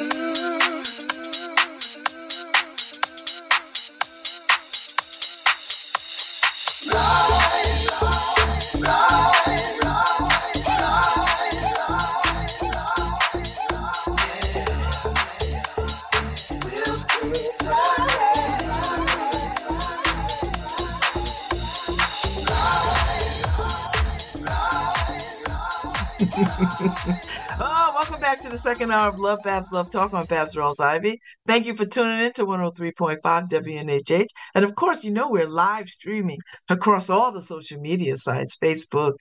oh, the second hour of Love Babz Love Talk on Babz Rawls Ivy. Thank you for tuning in to 103.5 WNHH. And of course, you know we're live streaming across all the social media sites Facebook,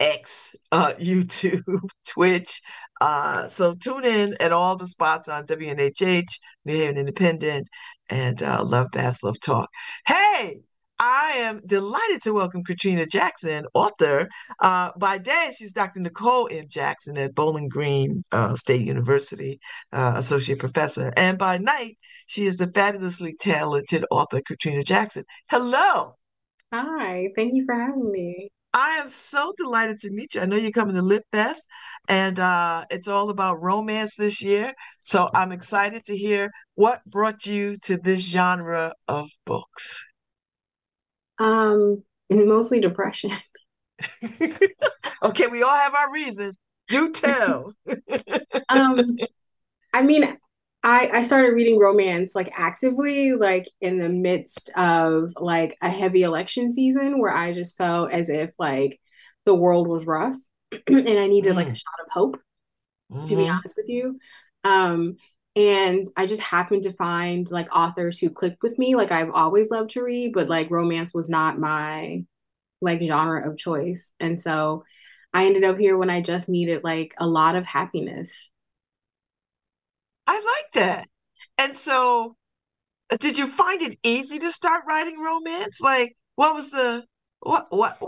X, uh, YouTube, Twitch. Uh, so tune in at all the spots on WNHH, New Haven Independent, and uh, Love Babz Love Talk. Hey, I am delighted to welcome Katrina Jackson, author. Uh, by day, she's Dr. Nicole M. Jackson at Bowling Green uh, State University, uh, associate professor. And by night, she is the fabulously talented author, Katrina Jackson. Hello. Hi, thank you for having me. I am so delighted to meet you. I know you're coming to Lit Fest, and uh, it's all about romance this year. So I'm excited to hear what brought you to this genre of books. Um, mostly depression. okay, we all have our reasons. Do tell. um, I mean, I I started reading romance like actively, like in the midst of like a heavy election season where I just felt as if like the world was rough and I needed mm. like a mm. shot of hope, mm-hmm. to be mm-hmm. honest with you. Um, and I just happened to find like authors who clicked with me. Like I've always loved to read, but like romance was not my like genre of choice. And so I ended up here when I just needed like a lot of happiness. I like that. And so uh, did you find it easy to start writing romance? Like what was the what what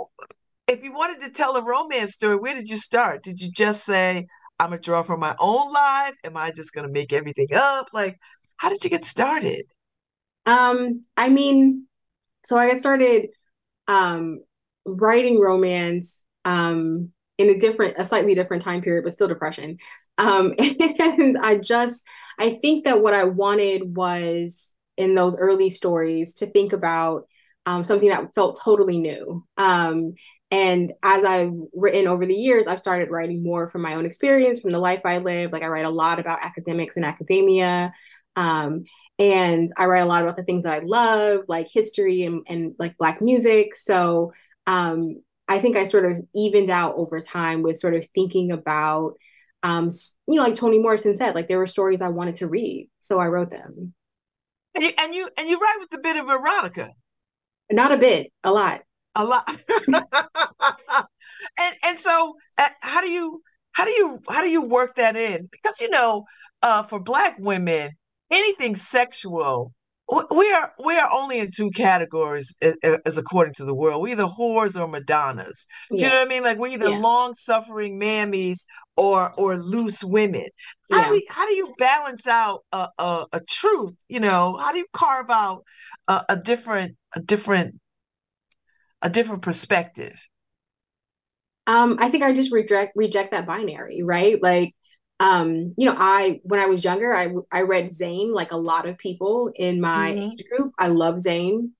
if you wanted to tell a romance story, where did you start? Did you just say, I'm gonna draw from my own life? Am I just gonna make everything up? Like, how did you get started? Um, I mean, so I got started um writing romance um in a different, a slightly different time period, but still depression. Um, and I just, I think that what I wanted was in those early stories to think about um, something that felt totally new. Um, and as I've written over the years, I've started writing more from my own experience, from the life I live. Like I write a lot about academics and academia. Um, and I write a lot about the things that I love, like history and, and like Black music. So um, I think I sort of evened out over time with sort of thinking about, um, you know, like Toni Morrison said, like there were stories I wanted to read. So I wrote them. And you, and you, and you write with a bit of erotica. Not a bit, a lot a lot and and so uh, how do you how do you how do you work that in because you know uh for black women anything sexual we are we are only in two categories as, according to the world. We either whores or madonnas. Yeah. Do you know what I mean? Like we're either yeah. long suffering mammies or or loose women. How yeah. do we how do you balance out a, a, a truth? You know, how do you carve out a, a different a different a different perspective? Um, I think I just reject reject that binary, right? Like, um, you know, I when I was younger, I I read Zane like a lot of people in my mm-hmm. age group. I love Zane,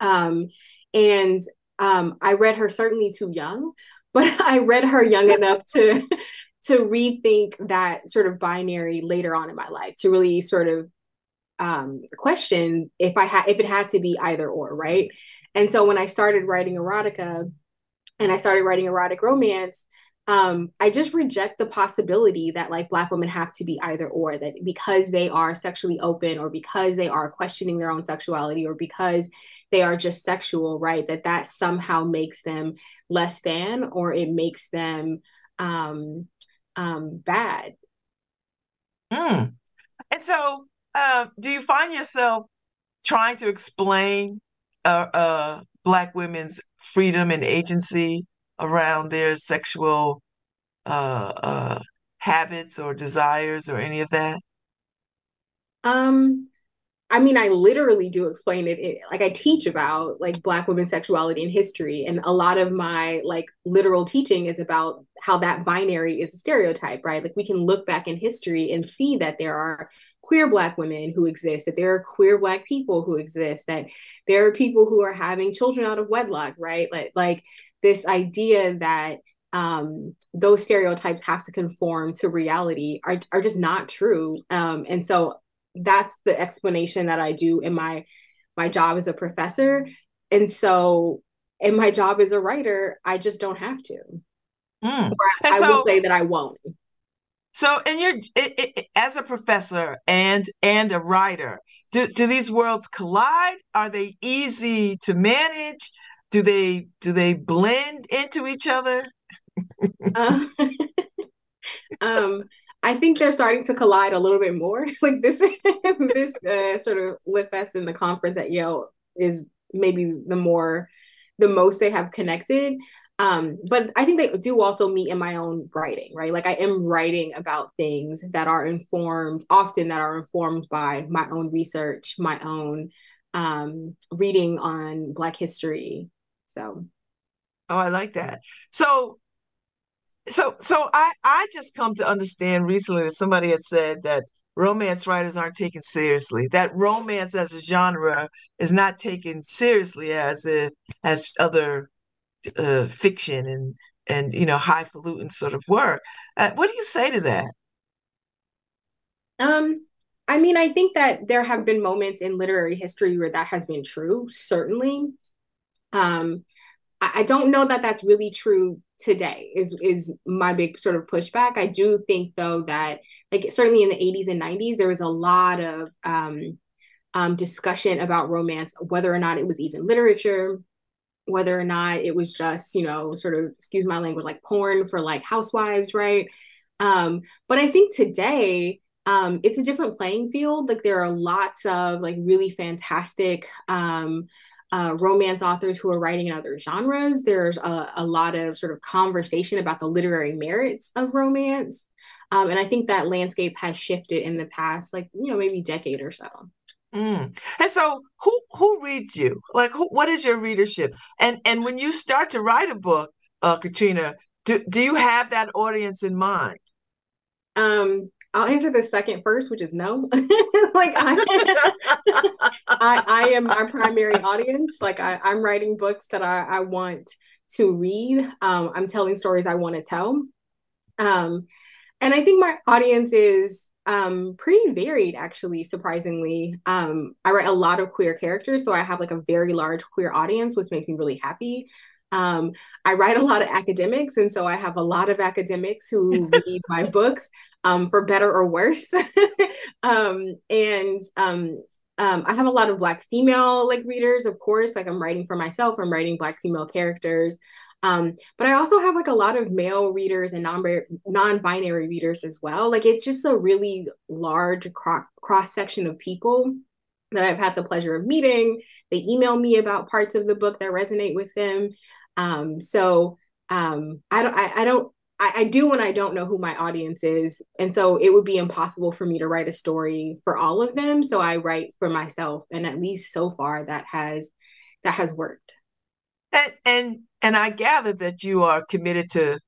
um, and um, I read her certainly too young, but I read her young enough to to rethink that sort of binary later on in my life to really sort of um, question if I had if it had to be either or, right? And so when I started writing erotica and I started writing erotic romance, um, I just reject the possibility that like Black women have to be either or, that because they are sexually open or because they are questioning their own sexuality or because they are just sexual, right? That that somehow makes them less than or it makes them um, um, bad. Mm. And so, uh, do you find yourself trying to explain uh, uh, Black women's freedom and agency around their sexual uh, uh, habits or desires or any of that? Um, I mean, I literally do explain it, it, Like I teach about like Black women's sexuality and history, and a lot of my like literal teaching is about how that binary is a stereotype, right? Like we can look back in history and see that there are queer Black women who exist, that there are queer Black people who exist, that there are people who are having children out of wedlock, right? Like like this idea that um, those stereotypes have to conform to reality are, are just not true. Um, and so that's the explanation that I do in my my job as a professor. And so in my job as a writer, I just don't have to. Mm. I so, will say that I won't. So, and you're it, it, as a professor and and a writer, do do these worlds collide? Are they easy to manage? Do they do they blend into each other? um, um, I think they're starting to collide a little bit more. like this, this uh, sort of Lit Fest in the conference at Yale is maybe the more, the most they have connected. Um, but I think they do also meet in my own writing, right? Like I am writing about things that are informed, often that are informed by my own research, my own um, reading on Black history. So, oh, I like that. So, so so I I just come to understand recently that somebody had said that romance writers aren't taken seriously. That romance as a genre is not taken seriously as a as other uh, fiction and and you know highfalutin sort of work. Uh, what do you say to that? Um, I mean, I think that there have been moments in literary history where that has been true. Certainly, um, I, don't know that that's really true today is is my big sort of pushback. I do think though that like certainly in the 80s and 90s there was a lot of um, um, discussion about romance whether or not it was even literature whether or not it was just you know sort of excuse my language like porn for like housewives right? Um, but i think today um, it's a different playing field. Like there are lots of like really fantastic um, uh, romance authors who are writing in other genres. There's a, a, lot of sort of conversation about the literary merits of romance. Um, and I think that landscape has shifted in the past, like, you know, maybe decade or so. Mm. And so who who reads you? Like who, what is your readership? And and when you start to write a book, uh, Katrina, do, do you have that audience in mind? Um I'll answer the second first, which is no. like I, I, I am my primary audience. Like I, I'm writing books that I, I want to read. Um, I'm telling stories I want to tell. Um, and I think my audience is um pretty varied actually surprisingly um i write a lot of queer characters so i have like a very large queer audience which makes me really happy um, I write a lot of academics, and so I have a lot of academics who read my books, um, for better or worse. um, and um, um, I have a lot of Black female like readers, of course. Like I'm writing for myself, I'm writing Black female characters. Um, but I also have like a lot of male readers and non non-binary readers as well. Like it's just a really large cro- cross section of people that I've had the pleasure of meeting. They email me about parts of the book that resonate with them. Um, so um, I don't, I, I don't, I, I do when I don't know who my audience is, and so it would be impossible for me to write a story for all of them. So I write for myself, and at least so far that has that has worked. And and and I gather that you are committed to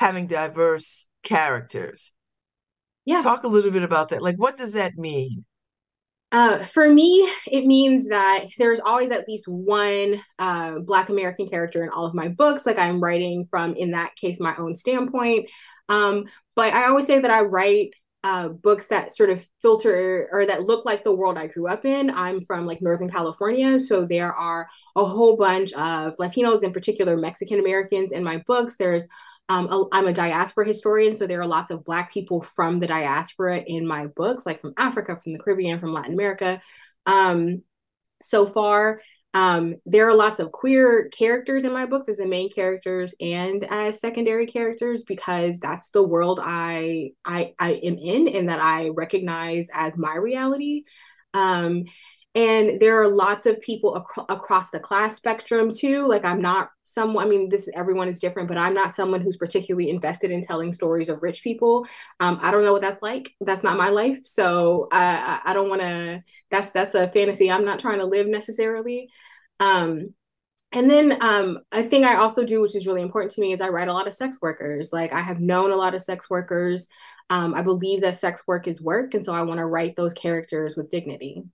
having diverse characters. Yeah. Talk a little bit about that. Like, what does that mean? Uh, for me, it means that there's always at least one uh, Black American character in all of my books. Like I'm writing from, in that case, my own standpoint. Um, but I always say that I write uh, books that sort of filter or that look like the world I grew up in. I'm from like Northern California, so there are a whole bunch of Latinos, in particular Mexican Americans, in my books. There's um, I'm a diaspora historian, so there are lots of Black people from the diaspora in my books, like from Africa, from the Caribbean, from Latin America. Um, so far, um, there are lots of queer characters in my books as the main characters and as secondary characters because that's the world I I, I am in and that I recognize as my reality. Um, and there are lots of people ac- across the class spectrum too like i'm not someone i mean this is everyone is different but i'm not someone who's particularly invested in telling stories of rich people um, i don't know what that's like that's not my life so i i don't want to that's that's a fantasy i'm not trying to live necessarily um, and then um, a thing I also do, which is really important to me, is I write a lot of sex workers. Like I have known a lot of sex workers. Um, I believe that sex work is work, and so I want to write those characters with dignity.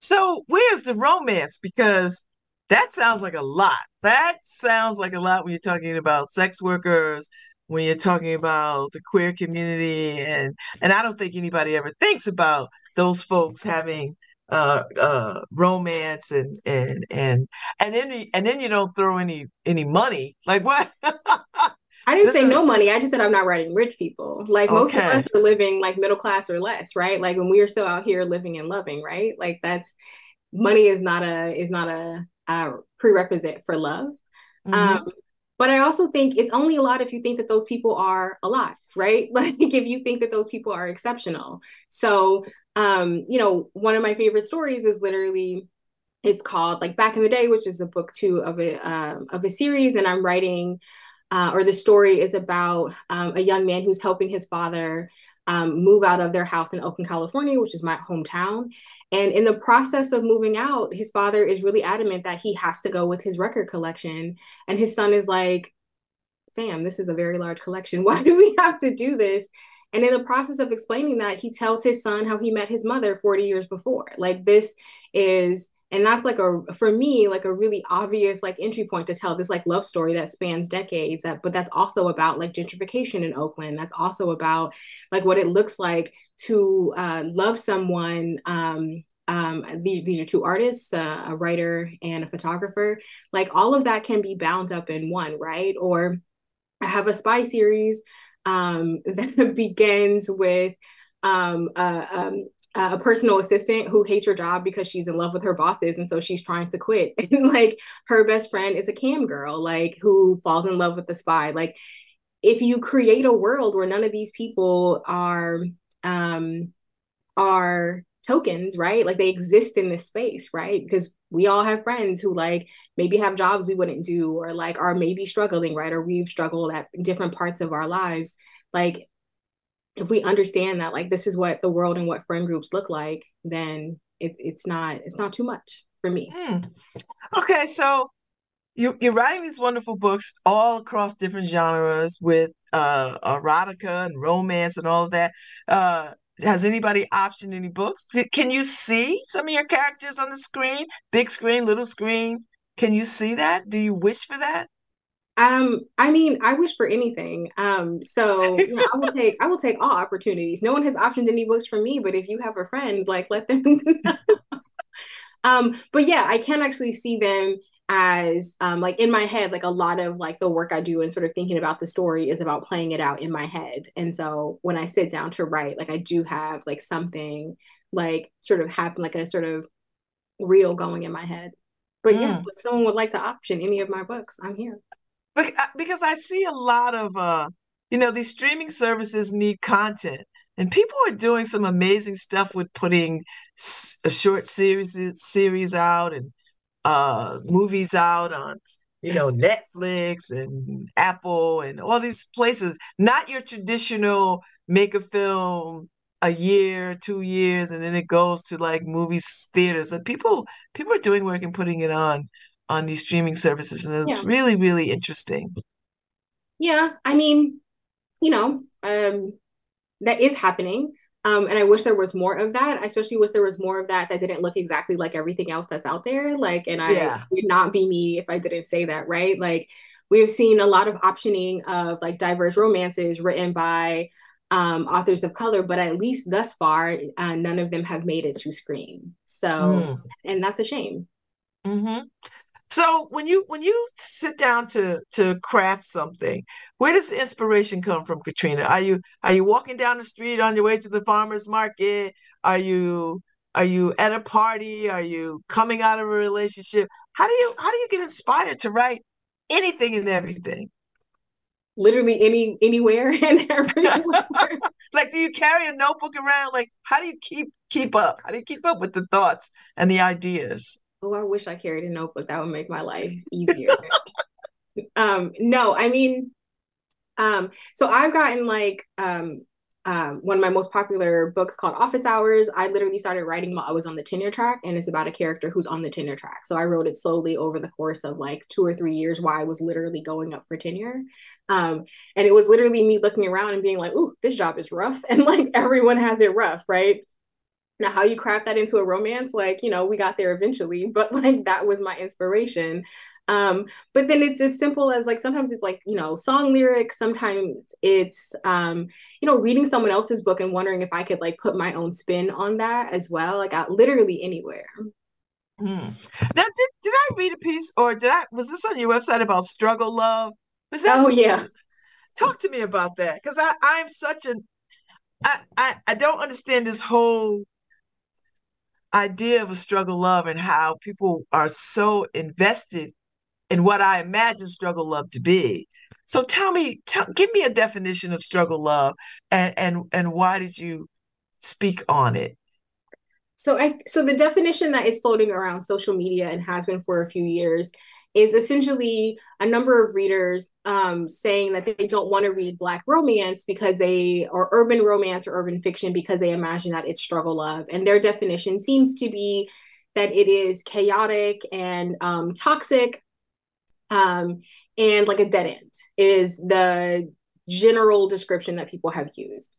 So where's the romance? Because that sounds like a lot. That sounds like a lot when you're talking about sex workers, when you're talking about the queer community, and and I don't think anybody ever thinks about those folks having uh uh romance and and and and then and then you don't throw any any money like what I didn't this say is... no money. I just said I'm not writing rich people. Like most okay. of us are living like middle class or less, right? Like when we are still out here living and loving, right? Like that's money is not a is not a, a prerequisite for love. Mm-hmm. Um, but I also think it's only a lot if you think that those people are a lot, right? Like if you think that those people are exceptional. So, um, you know, one of my favorite stories is literally it's called like Back in the Day, which is a book two of a um, of a series, and I'm writing uh, or the story is about um, a young man who's helping his father um, move out of their house in Oakland, California, which is my hometown. And in the process of moving out, his father is really adamant that he has to go with his record collection. And his son is like, fam, this is a very large collection. Why do we have to do this? And in the process of explaining that, he tells his son how he met his mother 40 years before. Like, this is and that's like a for me like a really obvious like entry point to tell this like love story that spans decades that but that's also about like gentrification in oakland that's also about like what it looks like to uh, love someone um um, these these are two artists, uh, a writer and a photographer. Like all of that can be bound up in one, right? Or I have a spy series um, that begins with um, uh, um, a personal assistant who hates her job because she's in love with her bosses and so she's trying to quit. And like her best friend is a cam girl like who falls in love with the spy. Like if you create a world where none of these people are um are tokens right? Like they exist in this space right? Because we all have friends who like maybe have jobs we wouldn't do or like are maybe struggling right? Or we've struggled at different parts of our lives. Like if we understand that like this is what the world and what friend groups look like then it, it's not it's not too much for me. Mm. okay so you, you're writing these wonderful books all across different genres with uh erotica and romance and all of that. Uh has anybody optioned any books? Can you see some of your characters on the screen? Big screen little screen? Can you see that? Do you wish for that um, I mean, I wish for anything. Um, so you know, I will take I will take all opportunities. No one has optioned any books for me, but if you have a friend, like let them um, but yeah, I can actually see them as um like in my head, like a lot of like the work I do and sort of thinking about the story is about playing it out in my head. And so when I sit down to write, like I do have like something like sort of happen like a sort of reel going in my head. But mm. yeah, if someone would like to option any of my books, I'm here. Uh, because I see a lot of uh, you know, these streaming services need content, and people are doing some amazing stuff with putting a short series series out and uh, movies out on you know Netflix and Apple and all these places. Not your traditional make a film a year, two years, and then it goes to like movies theaters. And people people are doing work and putting it on on these streaming services and it's yeah. really really interesting yeah i mean you know um that is happening um and i wish there was more of that I especially wish there was more of that that didn't look exactly like everything else that's out there like and i yeah. would not be me if i didn't say that right like we've seen a lot of optioning of like diverse romances written by um, authors of color, but at least thus far, uh, none of them have made it to screen. So, mm. and that's a shame. Mm-hmm. So when you when you sit down to to craft something, where does the inspiration come from, Katrina? Are you are you walking down the street on your way to the farmers market? Are you are you at a party? Are you coming out of a relationship? How do you how do you get inspired to write anything and everything? Literally any anywhere and everywhere. like do you carry a notebook around? Like how do you keep keep up? How do you keep up with the thoughts and the ideas? Oh, I wish I carried a notebook. That would make my life easier. um, no, I mean, um, so I've gotten like um um, one of my most popular books called Office Hours. I literally started writing while I was on the tenure track, and it's about a character who's on the tenure track. So I wrote it slowly over the course of like two or three years while I was literally going up for tenure. Um, and it was literally me looking around and being like, "Ooh, this job is rough," and like everyone has it rough, right? Now, how you craft that into a romance, like, you know, we got there eventually, but like that was my inspiration. Um, but then it's as simple as like sometimes it's like, you know, song lyrics, sometimes it's um, you know, reading someone else's book and wondering if I could like put my own spin on that as well, like at literally anywhere. Hmm. Now, did, did I read a piece or did I was this on your website about struggle love? Was that, oh yeah. talk to me about that because I I'm such an I, I I don't understand this whole idea of a struggle love and how people are so invested in what I imagine struggle love to be. So tell me, tell, give me a definition of struggle love, and and and why did you speak on it? So I so the definition that is floating around social media and has been for a few years is essentially a number of readers um, saying that they don't want to read Black romance because they, or urban romance or urban fiction because they imagine that it's struggle love. And their definition seems to be that it is chaotic and um, toxic um, and like a dead end is the general description that people have used.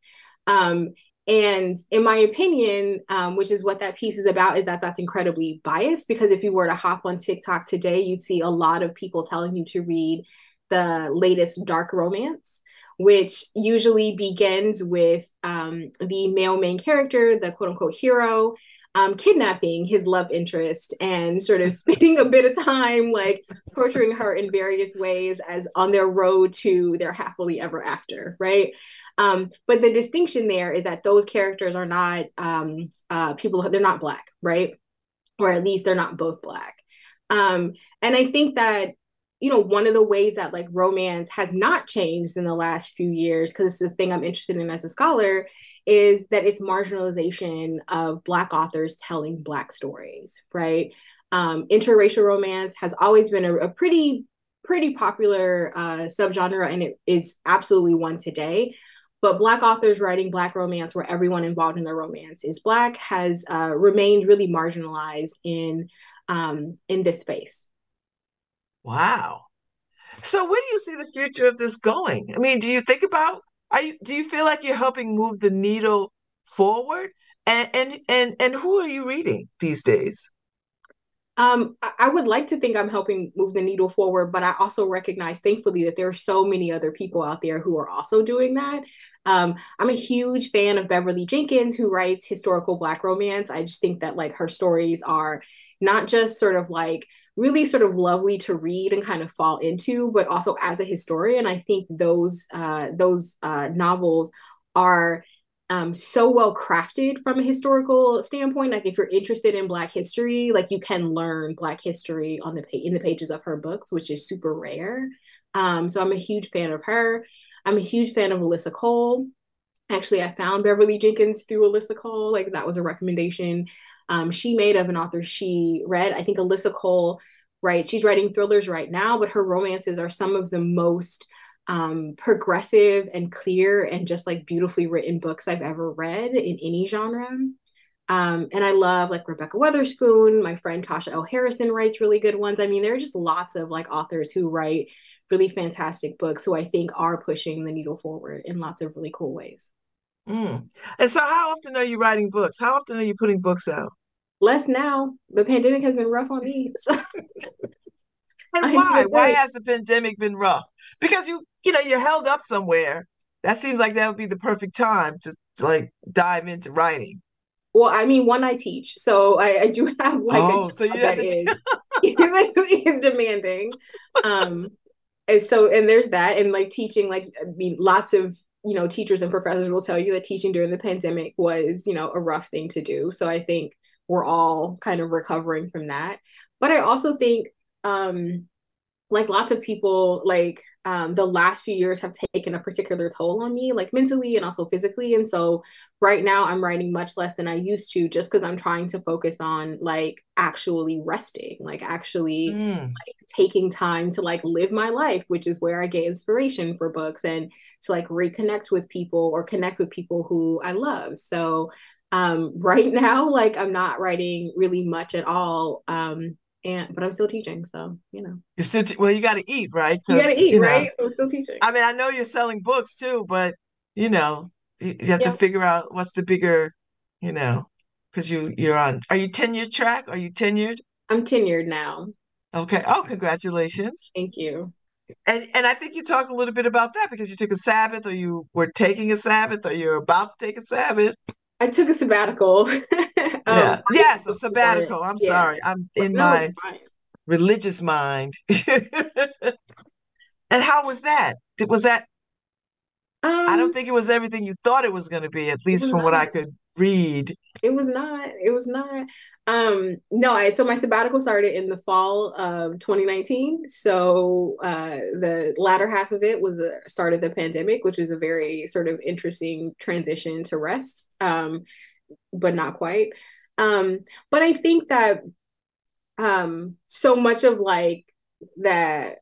Um, and in my opinion, um, which is what that piece is about, is that that's incredibly biased because if you were to hop on TikTok today, you'd see a lot of people telling you to read the latest dark romance, which usually begins with um, the male main character, the quote unquote hero, um, kidnapping his love interest and sort of spending a bit of time like torturing her in various ways as on their road to their happily ever after, right? Um, but the distinction there is that those characters are not um, uh, people, they're not Black, right? Or at least they're not both Black. Um, and I think that you know one of the ways that like romance has not changed in the last few years because it's the thing i'm interested in as a scholar is that it's marginalization of black authors telling black stories right um, interracial romance has always been a, a pretty pretty popular uh, subgenre and it is absolutely one today but black authors writing black romance where everyone involved in the romance is black has uh, remained really marginalized in um, in this space Wow. So where do you see the future of this going? I mean, do you think about are you do you feel like you're helping move the needle forward? And and and and who are you reading these days? Um, I would like to think I'm helping move the needle forward, but I also recognize, thankfully, that there are so many other people out there who are also doing that. Um, I'm a huge fan of Beverly Jenkins, who writes historical Black romance. I just think that like her stories are not just sort of like really sort of lovely to read and kind of fall into, but also as a historian, I think those uh, those uh, novels are um, so well crafted from a historical standpoint. Like if you're interested in Black history, like you can learn Black history on the in the pages of her books, which is super rare. Um, so I'm a huge fan of her. I'm a huge fan of Alyssa Cole. Actually, I found Beverly Jenkins through Alyssa Cole. Like that was a recommendation um, she made of an author she read. I think Alyssa Cole, right? She's writing thrillers right now, but her romances are some of the most um, progressive and clear and just like beautifully written books I've ever read in any genre. Um, and I love like Rebekah Weatherspoon. My friend Tasha L. Harrison writes really good ones. I mean, there are just lots of like authors who write really fantastic books who I think are pushing the needle forward in lots of really cool ways. Mm. And so, how often are you writing books? How often are you putting books out? less now. The pandemic has been rough on me. So. and why? Why has the pandemic been rough? Because you, you know, you're held up somewhere. That seems like that would be the perfect time to, to like dive into writing. Well, I mean, one I teach, so I, I do have like oh, a so you have to is, is demanding. Um, and so and there's that, and like teaching, like I mean, lots of you know teachers and professors will tell you that teaching during the pandemic was you know a rough thing to do. So I think we're all kind of recovering from that. But I also think um, like lots of people like um, the last few years have taken a particular toll on me like mentally and also physically. And so right now i'm writing much less than i used to just because i'm trying to focus on like actually resting like actually mm. like, taking time to like live my life which is where i get inspiration for books and to like reconnect with people or connect with people who i love. So um right now like i'm not writing really much at all. Um and but I'm still teaching, so you know. You still te- well, you got to eat, right? You got to eat, you know, right? I'm still teaching. I mean, I know you're selling books too, but you know, you, you have yeah. to figure out what's the bigger, you know, because you you're on. Are you tenured track? Are you tenured? I'm tenured now. Okay. Oh, congratulations. Thank you. And and I think you talk a little bit about that because you took a Sabbath, or you were taking a Sabbath, or you're about to take a Sabbath. I took a sabbatical. um, yeah. Yes, a sabbatical. I'm yeah. sorry. I'm in no, my religious mind. and how was that? Was that? Um, I don't um, think it was everything you thought it was going to be, at least from not. what I could read. It was not. It was not. Um, no, I so my sabbatical started in the fall of 2019. So uh, the latter half of it was the start of the pandemic, which was a very sort of interesting transition to rest, um, but not quite. Um, but I think that um, so much of like that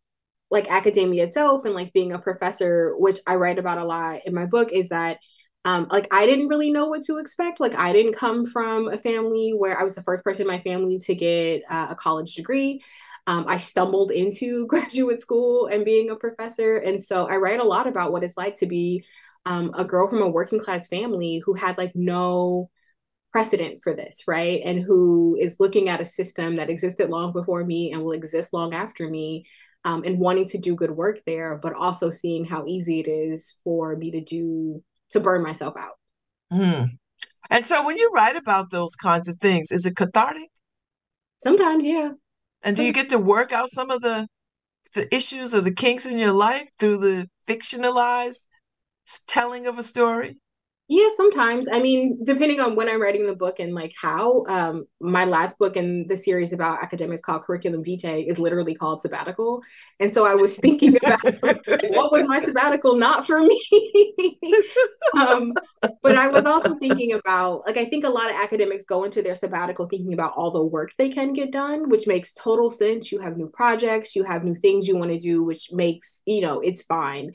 like academia itself and like being a professor, which I write about a lot in my book, is that um, like I didn't really know what to expect. Like I didn't come from a family where I was the first person in my family to get uh, a college degree. Um, I stumbled into graduate school and being a professor, and so I write a lot about what it's like to be um, a girl from a working class family who had like no precedent for this, right? And who is looking at a system that existed long before me and will exist long after me. Um, and wanting to do good work there, but also seeing how easy it is for me to do to burn myself out. Mm. And so when you write about those kinds of things, is it cathartic? Sometimes, yeah. And do you get to work out some of the the issues or the kinks in your life through the fictionalized telling of a story? Yeah, sometimes. I mean, depending on when I'm writing the book and like how. Um, my last book in the series about academics called Curriculum Vitae is literally called Sabbatical, and so I was thinking about what was my sabbatical not for me. um, but I was also thinking about like I think a lot of academics go into their sabbatical thinking about all the work they can get done, which makes total sense. You have new projects, you have new things you want to do, which makes you know it's fine.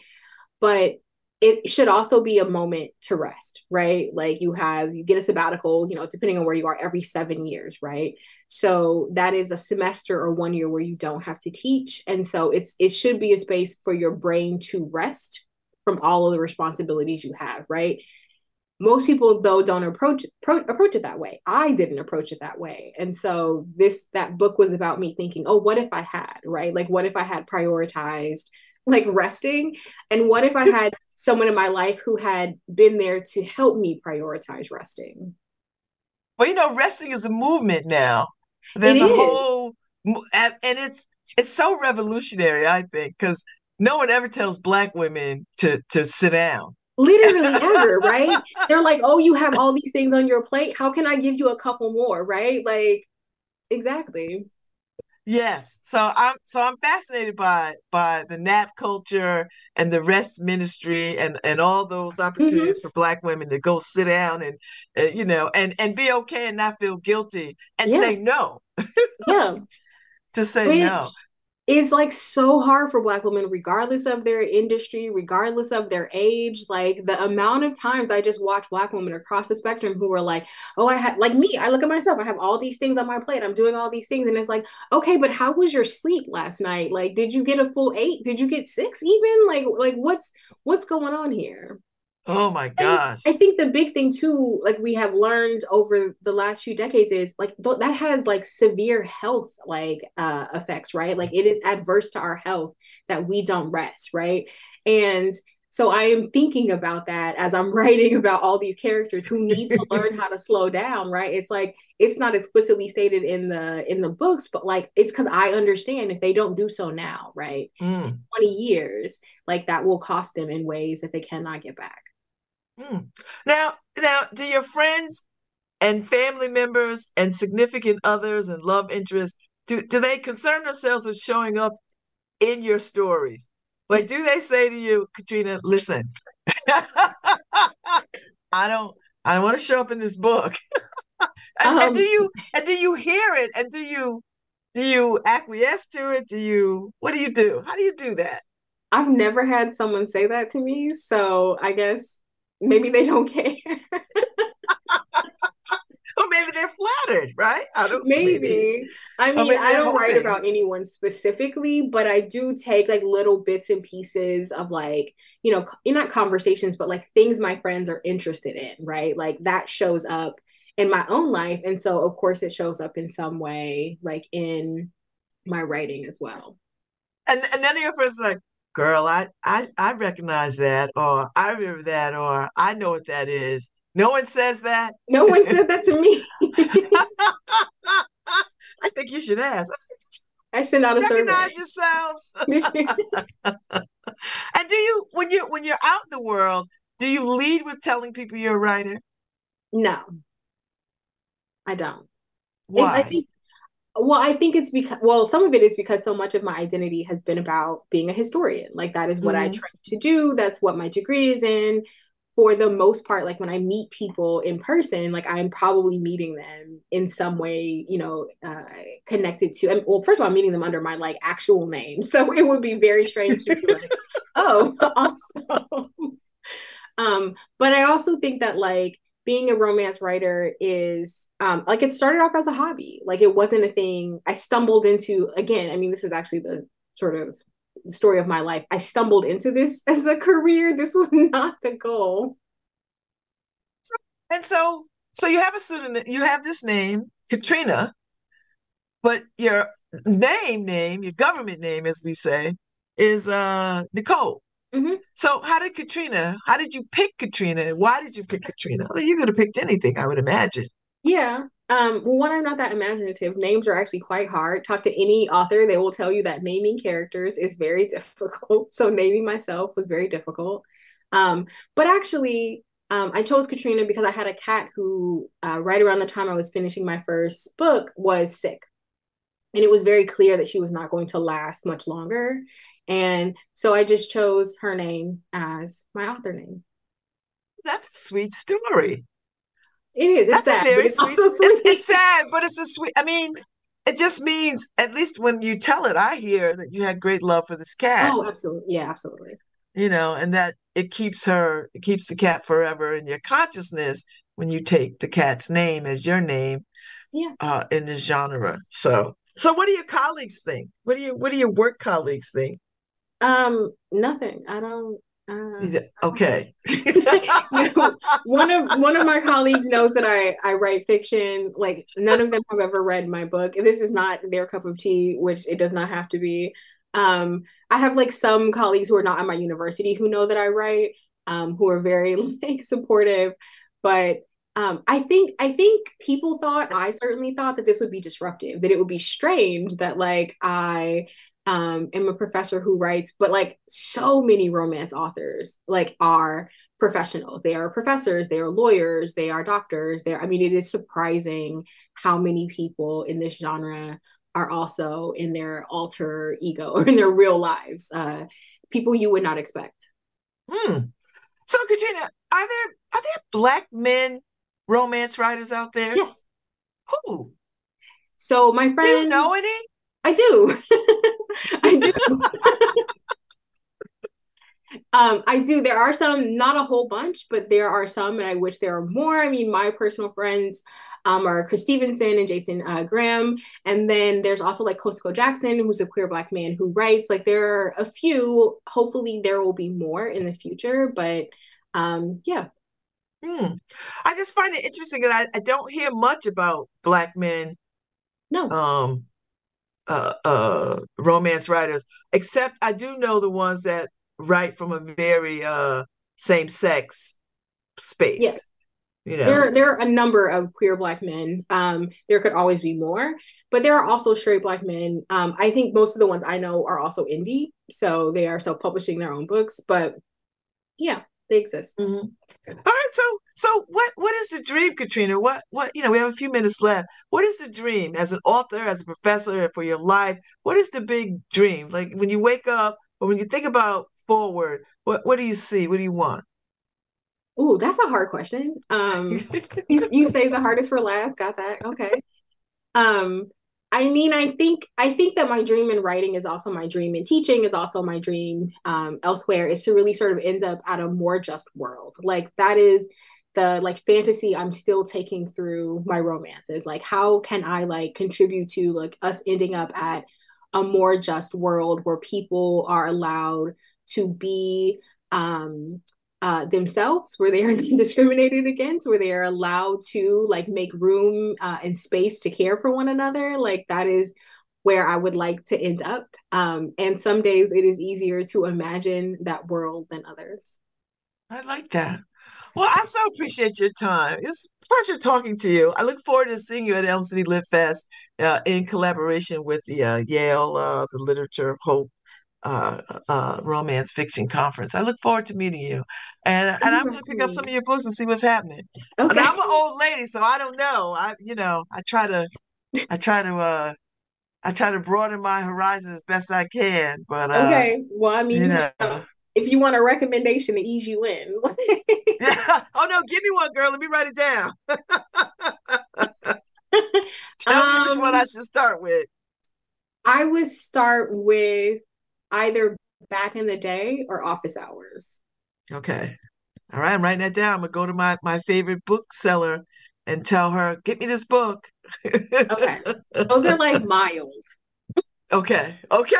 But it should also be a moment to rest, right? Like you have, you get a sabbatical, you know, depending on where you are every seven years, right? So that is a semester or one year where you don't have to teach. And so it's, it should be a space for your brain to rest from all of the responsibilities you have, right? Most people though don't approach pro- approach it that way. I didn't approach it that way. And so this that book was about me thinking, "Oh, what if I had?" right? Like what if I had prioritized like resting and what if I had someone in my life who had been there to help me prioritize resting. Well, you know, resting is a movement now. There's it a is. whole, and it's it's so revolutionary. I think because no one ever tells Black women to to sit down. Literally ever, right? They're like, "Oh, you have all these things on your plate. How can I give you a couple more?" Right? Like, exactly. Yes. So I'm so I'm fascinated by by the nap culture and the rest ministry and and all those opportunities mm-hmm. for black women to go sit down and uh, you know and and be okay and not feel guilty and yeah. say no. yeah. to say Which, no is like so hard for black women regardless of their industry regardless of their age like the amount of times i just watch black women across the spectrum who are like oh i have like me i look at myself i have all these things on my plate i'm doing all these things and it's like okay but how was your sleep last night? Like did you get a full eight? Did you get six even? Like like what's what's going on here Oh my gosh. And I think the big thing too, like we have learned over the last few decades is like th- that has like severe health like uh effects, right? Like it is adverse to our health that we don't rest, right? And so I am thinking about that as I'm writing about all these characters who need to learn how to slow down, right? It's like it's not explicitly stated in the in the books, but like it's because I understand if they don't do so now, right? Mm. 20 years, like that will cost them in ways that they cannot get back. Hmm. Now, now, do your friends and family members and significant others and love interests do do they concern themselves with showing up in your stories. But do they say to you, Katrina, listen, I don't I don't want to show up in this book. and, um, and, do you and do you hear it and do you do you acquiesce to it? Do you what do you do? How do you do that? I've never had someone say that to me, so I guess maybe they don't care. or maybe they're flattered, right? I don't maybe. maybe. I mean, I don't write about anyone specifically, but I do take like little bits and pieces of like, you know, not conversations, but like things my friends are interested in, right? Like that shows up in my own life. And so of course it shows up in some way, like in my writing as well. And and none of your friends like, girl, I I I recognize that, or I remember that, or I know what that is. No one says that. No one said that to me. I think you should ask. I send out a Recognize survey. yourselves. and do you when you when you're out in the world, do you lead with telling people you're a writer? No. I don't. Why? I think well, I think it's because well, some of it is because so much of my identity has been about being a historian. Like that is what mm-hmm. I try to do. That's what my degree is in for the most part, like when I meet people in person, like I'm probably meeting them in some way, you know, uh, connected to. And, well, first of all, I'm meeting them under my like actual name, so it would be very strange to be like, oh, awesome. um, but I also think that like being a romance writer is um, like it started off as a hobby. Like it wasn't a thing I stumbled into. Again, I mean, this is actually the sort of story of my life. I stumbled into this as a career. This was not the goal. And so, so you have a pseudonym. You have this name, Katrina, but your name, name, your government name, as we say, is uh Nicole. Mm-hmm. So, how did Katrina? How did you pick Katrina? Why did you pick Katrina? Well, you could have picked anything, I would imagine. Yeah, um, well, one, I'm not that imaginative. Names are actually quite hard. Talk to any author, they will tell you that naming characters is very difficult. So naming myself was very difficult. Um, but actually, um, I chose Katrina because I had a cat who, uh, right around the time I was finishing my first book, was sick. And it was very clear that she was not going to last much longer. And so I just chose her name as my author name. That's a sweet story. It is. It's That's sad, very sweet. It's, it's, sad, but it's a sweet. I mean, it just means at least when you tell it, I hear that you had great love for this cat. Oh, absolutely. Yeah, absolutely. You know, and that it keeps her, it keeps the cat forever in your consciousness when you take the cat's name as your name. Yeah. Uh, in this genre. So, so what do your colleagues think? What do you, what do your work colleagues think? Um, nothing. I don't. Uh, okay. one of one of my colleagues knows that I I write fiction. Like none of them have ever read my book. This is not their cup of tea, which it does not have to be. Um, I have like some colleagues who are not at my university who know that I write, um, who are very like supportive. But um, I think I think people thought I certainly thought that this would be disruptive, that it would be strange that like I um am a professor who writes but like so many romance authors like are professionals. They are professors they are lawyers they are doctors they are, i mean it is surprising how many people in this genre are also in their alter ego or in their real lives uh people you would not expect. Hmm. So katrina are there are there black men romance writers out there? Yes. Who? So my friend do you know any? I do. I do. um, I do. There are some, not a whole bunch, but there are some, and I wish there are more. I mean, my personal friends um, are Chris Stevenson and Jason uh, Graham. And then there's also like Kosoko Jackson, who's a queer Black man who writes. Like, there are a few. Hopefully, there will be more in the future. But um, yeah. Hmm. I just find it interesting that I, I don't hear much about Black men. No. Um, uh, uh, romance writers, except I do know the ones that write from a very uh, same sex space. Yeah. You know. There, there are a number of queer black men. Um, there could always be more, but there are also straight black men. Um, I think most of the ones I know are also indie, so they are self-publishing their own books. But yeah, they exist. Mm-hmm. All right, so So what what is the dream, Katrina? What what you know, we have a few minutes left. What is the dream as an author, as a professor for your life? What is the big dream? Like when you wake up or when you think about forward, what what do you see? What do you want? Ooh, that's a hard question. Um you, you save the hardest for last. Got that. Okay. Um I mean, I think I think that my dream in writing is also my dream in teaching is also my dream um, elsewhere is to really sort of end up at a more just world. Like that is the like fantasy I'm still taking through my romances. Like how can I like contribute to like us ending up at a more just world where people are allowed to be um uh, themselves, where they are not discriminated against, where they are allowed to like make room uh, and space to care for one another. Like that is where I would like to end up. Um, and some days it is easier to imagine that world than others. I like that. Well, I so appreciate your time. It was a pleasure talking to you. I look forward to seeing you at Elm City Lit Fest uh, in collaboration with the uh, Yale, uh, the Literature of Hope uh, uh, romance fiction conference. I look forward to meeting you, and and I'm going to pick up some of your books and see what's happening. Okay. And I'm an old lady, so I don't know. I you know I try to I try to uh I try to broaden my horizon as best I can. But uh, okay, well I mean you know. If you want a recommendation to ease you in. Oh no, give me one, girl. Let me write it down. Tell um, me which one I um, should start with. I would start with either back in the day or office hours. Okay. All right, I'm writing that down. I'm gonna go to my my favorite bookseller and tell her, get me this book. okay. Those are like mild. Okay. Okay.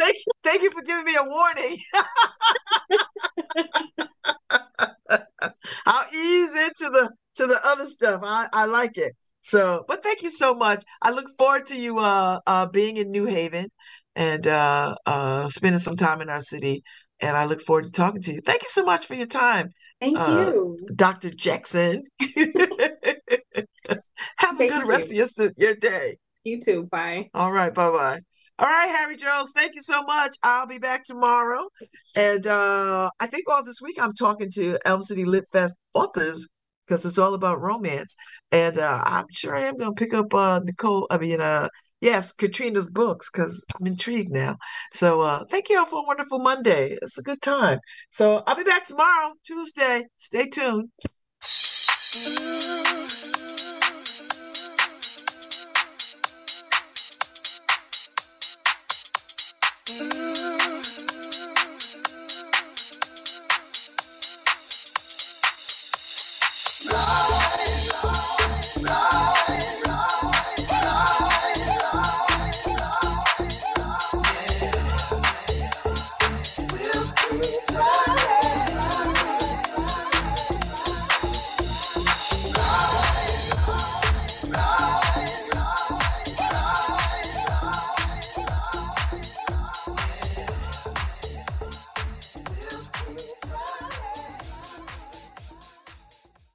Thank you. Thank you for giving me a warning. I'll ease into the to the other stuff. I, I like it. So, but thank you so much. I look forward to you uh, uh being in New Haven and uh, uh, spending some time in our city. And I look forward to talking to you. Thank you so much for your time. Thank uh, you, Dr. Jackson. Have thank a good you. rest of your, your day. You too. Bye. All right. Bye bye. All right, Harry Jones, thank you so much. I'll be back tomorrow. And uh, I think all this week I'm talking to Elm City Lit Fest authors because it's all about romance. And uh, I'm sure I am going to pick up uh, Nicole, I mean, uh, yes, Katrina's books because I'm intrigued now. So uh, thank you all for a wonderful Monday. It's a good time. So I'll be back tomorrow, Tuesday. Stay tuned.